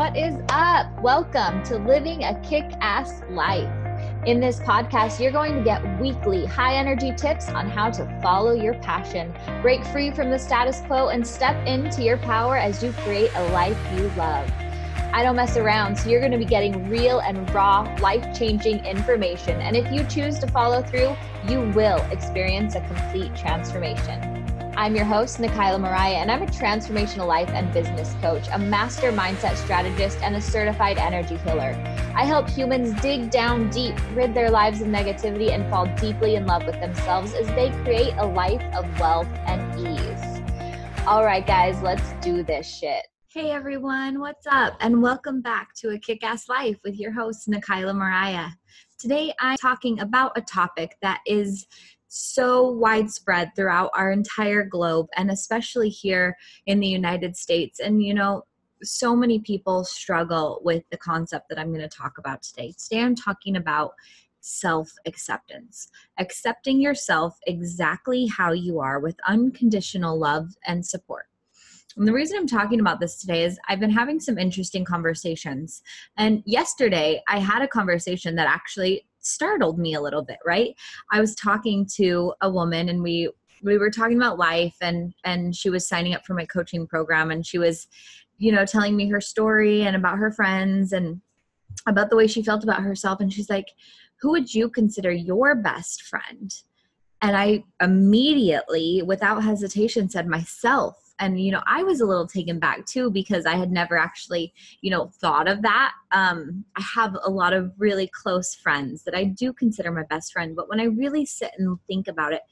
what is up? Welcome to Living a Kick Ass Life. In this podcast, you're going to get weekly high energy tips on how to follow your passion, break free from the status quo, and step into your power as you create a life you love. I don't mess around, so you're going to be getting real and raw, life changing information. And if you choose to follow through, you will experience a complete transformation. I'm your host, Nikayla Mariah, and I'm a transformational life and business coach, a master mindset strategist, and a certified energy healer. I help humans dig down deep, rid their lives of negativity, and fall deeply in love with themselves as they create a life of wealth and ease. All right, guys, let's do this shit. Hey everyone, what's up? And welcome back to A Kick Ass Life with your host, Nikayla Mariah. Today I'm talking about a topic that is so widespread throughout our entire globe and especially here in the United States. And, you know, so many people struggle with the concept that I'm going to talk about today. Today, I'm talking about self acceptance, accepting yourself exactly how you are with unconditional love and support. And the reason I'm talking about this today is I've been having some interesting conversations. And yesterday, I had a conversation that actually startled me a little bit, right? I was talking to a woman and we we were talking about life and and she was signing up for my coaching program and she was you know telling me her story and about her friends and about the way she felt about herself. And she's like who would you consider your best friend? And i immediately without hesitation said myself and you know i was a little taken back too because i had never actually you know thought of that um, i have a lot of really close friends that i do consider my best friend but when i really sit and think about it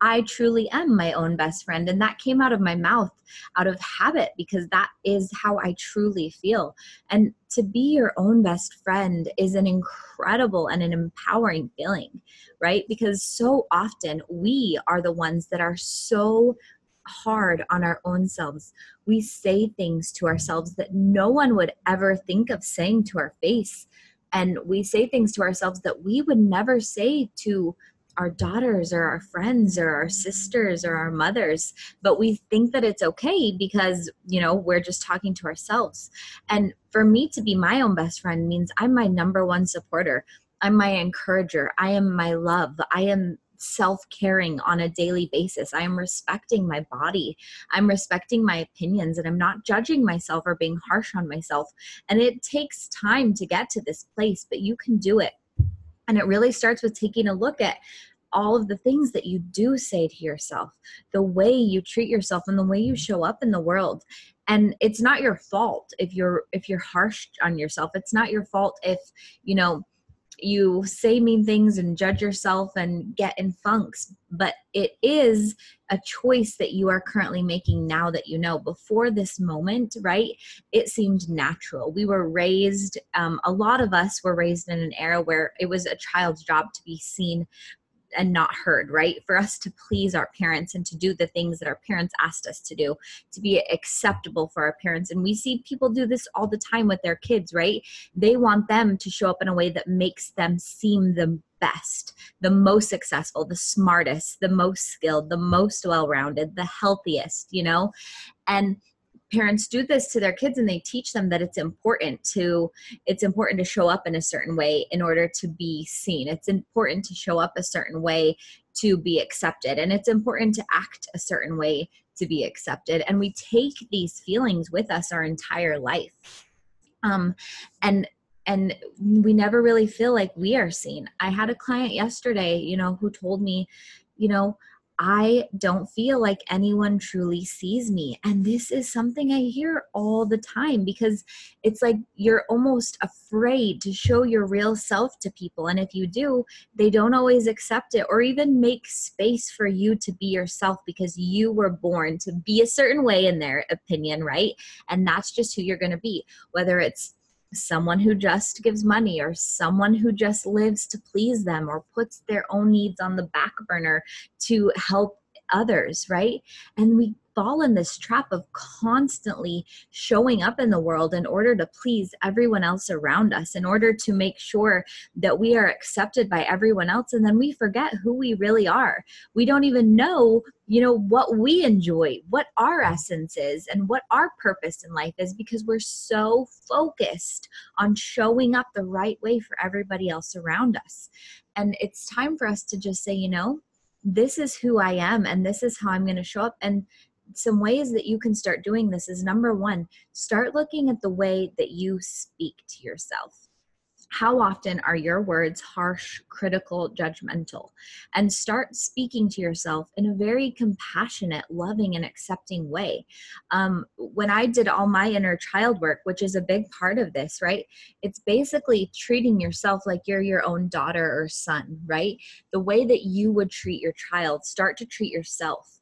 I truly am my own best friend. And that came out of my mouth out of habit because that is how I truly feel. And to be your own best friend is an incredible and an empowering feeling, right? Because so often we are the ones that are so hard on our own selves. We say things to ourselves that no one would ever think of saying to our face. And we say things to ourselves that we would never say to our daughters or our friends or our sisters or our mothers. But we think that it's okay because you know we're just talking to ourselves. And for me to be my own best friend means i'm my number one supporter. I'm my encourager. I am my love. I am self caring on a daily basis. I am respecting my body. I'm respecting my opinions and I'm not judging myself or being harsh on myself. And it takes time to get to this place, but you can do it. And it really starts with taking a look at all of the things that you do say to yourself, the way you treat yourself and the way you show up in the world. And it's not your fault if you're if you're harsh on yourself. It's not your fault if, you know, you say mean things and judge yourself and get in funks but it is a choice that you are currently making now that you know. Before this moment right it seemed natural. We were raised um, a lot of us were raised in an era where it was a child's job to be seen and not heard, right? For us to please our parents and to do the things that our parents asked us to do, to be acceptable for our parents. And we see people do this all the time with their kids, right? They want them to show up in a way that makes them seem the best, the most successful, the smartest, the most skilled, the most well rounded, the healthiest, you know? And parents do this to their kids and they teach them that it's important to it's important to show up in a certain way in order to be seen. It's important to show up a certain way to be accepted and it's important to act a certain way to be accepted. And we take these feelings with us our entire life. Um and and we never really feel like we are seen. I had a client yesterday you know who told me you know I don't feel like anyone truly sees me. And this is something I hear all the time because it's like you're almost afraid to show your real self to people. And if you do, they don't always accept it or even make space for you to be yourself because you were born to be a certain way in their opinion, right? And that's just who you're going to be. Whether it's someone who just gives money or someone who just lives to please them or puts their own needs on the back burner to help others, right? And we fall in this trap of constantly showing up in the world in order to please everyone else around us, in order to make sure that we are accepted by everyone else. And then we forget who we really are. We don't even know, you know, what we enjoy, what our essence is, and what our purpose in life is because we're so focused on showing up the right way for everybody else around us. And it's time for us to just say, you know, this is who I am and this is how I'm going to show up. And some ways that you can start doing this is number one, start looking at the way that you speak to yourself. How often are your words harsh, critical, judgmental? And start speaking to yourself in a very compassionate, loving, and accepting way. Um, when I did all my inner child work, which is a big part of this, right? It's basically treating yourself like you're your own daughter or son, right? The way that you would treat your child, start to treat yourself.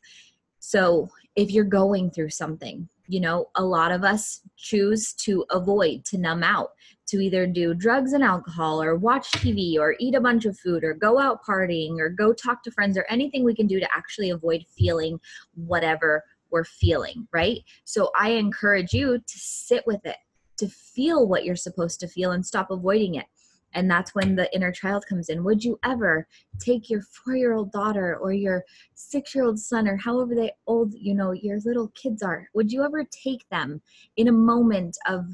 So if you're going through something, you know, a lot of us choose to avoid, to numb out, to either do drugs and alcohol or watch TV or eat a bunch of food or go out partying or go talk to friends or anything we can do to actually avoid feeling whatever we're feeling, right? So I encourage you to sit with it, to feel what you're supposed to feel and stop avoiding it. And that's when the inner child comes in. Would you ever take your four year old daughter or your six year old son or however they old, you know, your little kids are? Would you ever take them in a moment of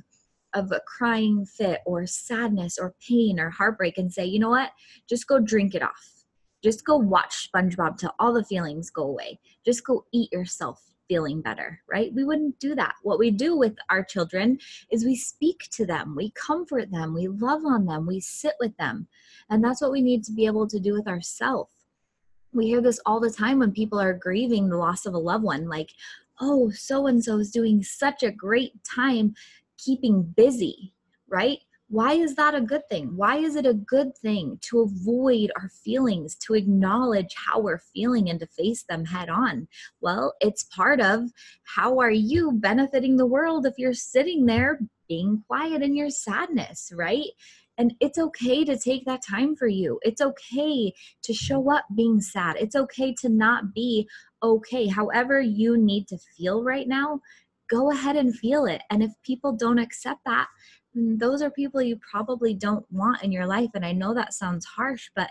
of a crying fit or sadness or pain or heartbreak and say, you know what, just go drink it off. Just go watch SpongeBob till all the feelings go away. Just go eat yourself feeling better, right? We wouldn't do that. What we do with our children is we speak to them, we comfort them, we love on them, we sit with them. And that's what we need to be able to do with ourselves. We hear this all the time when people are grieving the loss of a loved one, like, oh, so and so is doing such a great time keeping busy, right? Why is that a good thing? Why is it a good thing to avoid our feelings, to acknowledge how we're feeling and to face them head on? Well, it's part of how are you benefiting the world if you're sitting there being quiet in your sadness, right? And it's okay to take that time for you. It's okay to show up being sad. It's okay to not be okay. However, you need to feel right now, go ahead and feel it. And if people don't accept that, Mm, those are people you probably don't want in your life and i know that sounds harsh but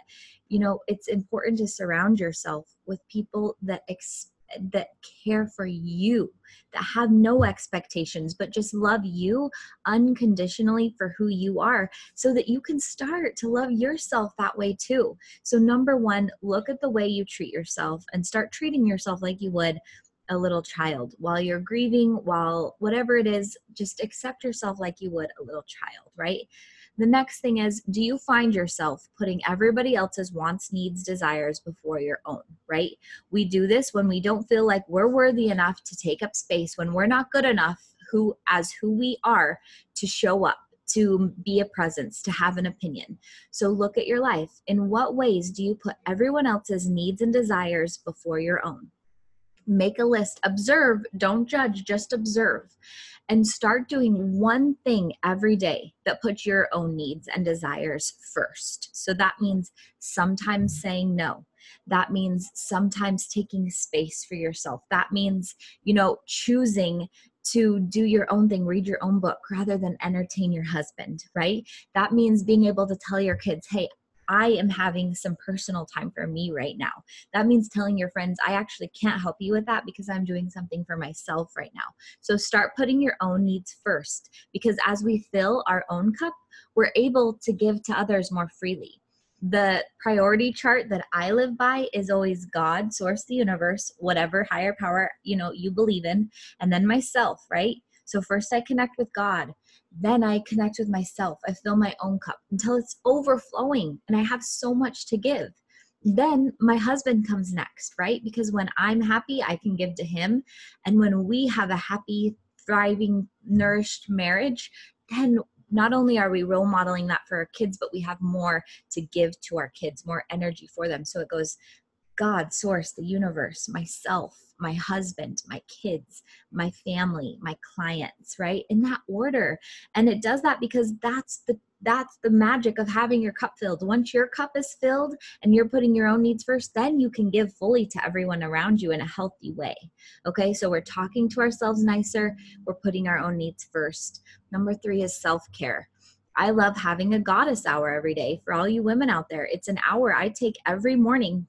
you know it's important to surround yourself with people that ex- that care for you that have no expectations but just love you unconditionally for who you are so that you can start to love yourself that way too. So number 1 look at the way you treat yourself and start treating yourself like you would a little child while you're grieving while whatever it is just accept yourself like you would a little child right the next thing is do you find yourself putting everybody else's wants needs desires before your own right we do this when we don't feel like we're worthy enough to take up space when we're not good enough who as who we are to show up to be a presence, to have an opinion. So look at your life. In what ways do you put everyone else's needs and desires before your own? Make a list, observe, don't judge, just observe. And start doing one thing every day that puts your own needs and desires first. So that means sometimes saying no. That means sometimes taking space for yourself. That means, you know, choosing to do your own thing, read your own book rather than entertain your husband, right? That means being able to tell your kids, hey, I am having some personal time for me right now. That means telling your friends, I actually can't help you with that because I'm doing something for myself right now. So start putting your own needs first because as we fill our own cup, we're able to give to others more freely. The priority chart that I live by is always God, source, the universe, whatever higher power, you know, you believe in, and then myself, right? So first I connect with God. Then I connect with myself. I fill my own cup until it's overflowing and I have so much to give. Then my husband comes next, right? Because when I'm happy, I can give to him. And when we have a happy, thriving, nourished marriage, then not only are we role modeling that for our kids, but we have more to give to our kids, more energy for them. So it goes God, source, the universe, myself, my husband, my kids, my family, my clients, right? In that order. And it does that because that's the that's the magic of having your cup filled. Once your cup is filled and you're putting your own needs first, then you can give fully to everyone around you in a healthy way. Okay, so we're talking to ourselves nicer, we're putting our own needs first. Number three is self care. I love having a goddess hour every day for all you women out there. It's an hour I take every morning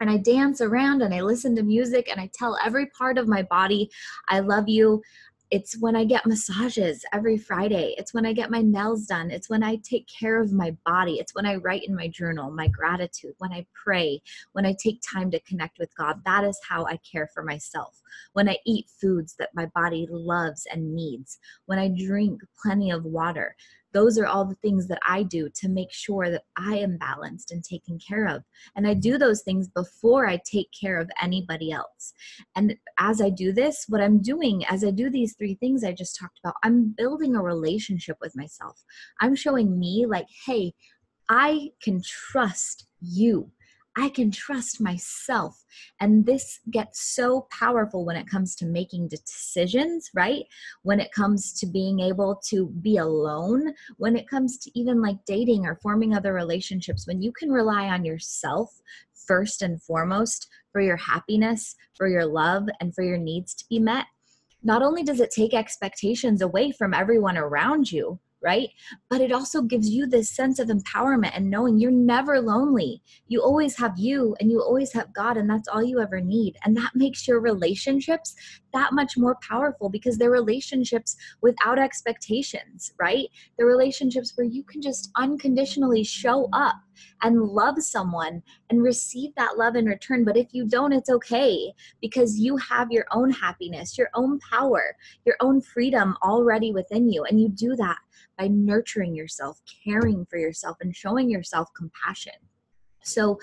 and I dance around and I listen to music and I tell every part of my body, I love you. It's when I get massages every Friday. It's when I get my nails done. It's when I take care of my body. It's when I write in my journal my gratitude, when I pray, when I take time to connect with God. That is how I care for myself. When I eat foods that my body loves and needs. When I drink plenty of water those are all the things that I do to make sure that I am balanced and taken care of. And I do those things before I take care of anybody else. And as I do this, what I'm doing, as I do these three things I just talked about, I'm building a relationship with myself. I'm showing me, like, hey, I can trust you. I can trust myself. And this gets so powerful when it comes to making decisions, right? When it comes to being able to be alone, when it comes to even like dating or forming other relationships, when you can rely on yourself first and foremost for your happiness, for your love, and for your needs to be met. Not only does it take expectations away from everyone around you, right? But it also gives you this sense of empowerment and knowing you're never lonely. You always have you and you always have God, and that's all you ever need. And that makes your relationships that much more powerful because they're relationships without expectations, right? They're relationships where you can just unconditionally show up and love someone and receive that love in return. But if you don't, it's okay because you have your own happiness, your own power, your own freedom already within you. And you do that by nurturing yourself, caring for yourself, and showing yourself compassion. So,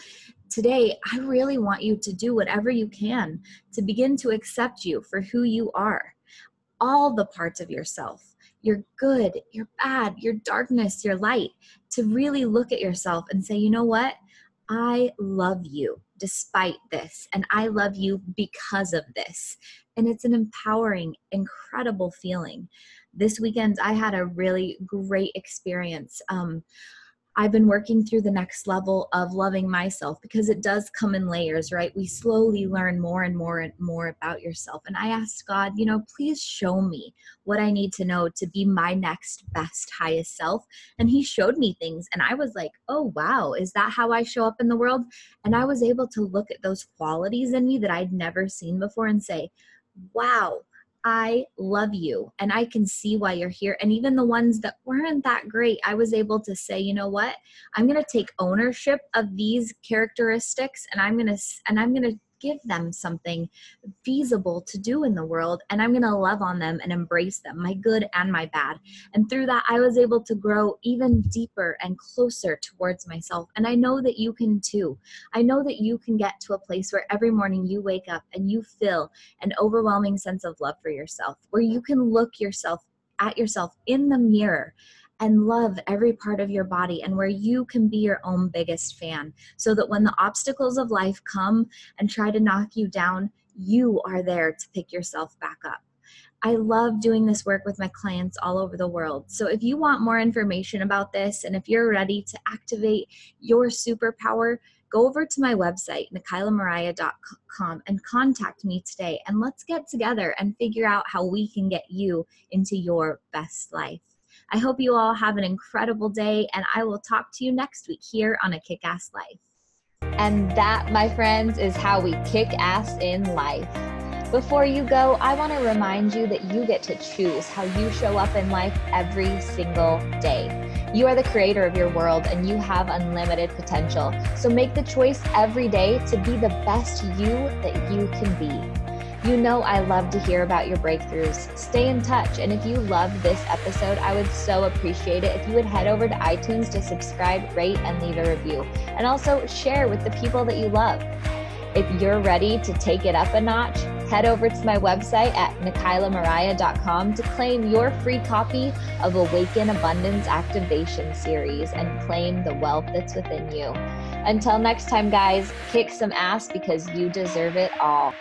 today, I really want you to do whatever you can to begin to accept you for who you are, all the parts of yourself your good, your bad, your darkness, your light, to really look at yourself and say, you know what? I love you despite this, and I love you because of this. And it's an empowering, incredible feeling this weekend I had a really great experience. Um, I've been working through the next level of loving myself because it does come in layers, right? We slowly learn more and more and more about yourself. And I asked God, you know, please show me what I need to know to be my next best, highest self. And He showed me things. And I was like, oh, wow, is that how I show up in the world? And I was able to look at those qualities in me that I'd never seen before and say, wow I love you and I can see why you're here. And even the ones that weren't that great, I was able to say, you know what? I'm going to take ownership of these characteristics and I'm going to and I'm going to give them something feasible to do in the world and I'm going to love on them and embrace them, my good and my bad. And through that, I was able to grow even deeper and closer towards myself. And I know that you can too. I know that you can get to a place where every morning you wake up and you feel an overwhelming sense of love for yourself, where you can look yourself at yourself in the mirror and love every part of your body and where you can be your own biggest fan so that when the obstacles of life come and try to knock you down, you are there to pick yourself back up. I love doing this work with my clients all over the world. So if you want more information about this and if you're ready to activate your superpower, go over to my website, nikaylamariah.com, and contact me today. And let's get together and figure out how we can get you into your best life. I hope you all have an incredible day, and I will talk to you next week here on A Kick Ass Life. And that, my friends, is how we kick ass in life. Before you go, I want to remind you that you get to choose how you show up in life every single day. You are the creator of your world and you have unlimited potential. So make the choice every day to be the best you that you can be. You know, I love to hear about your breakthroughs. Stay in touch. And if you love this episode, I would so appreciate it if you would head over to iTunes to subscribe, rate, and leave a review. And also share with the people that you love. If you're ready to take it up a notch, head over to my website at nikaylamariah.com to claim your free copy of Awaken Abundance Activation Series and claim the wealth that's within you. Until next time, guys, kick some ass because you deserve it all.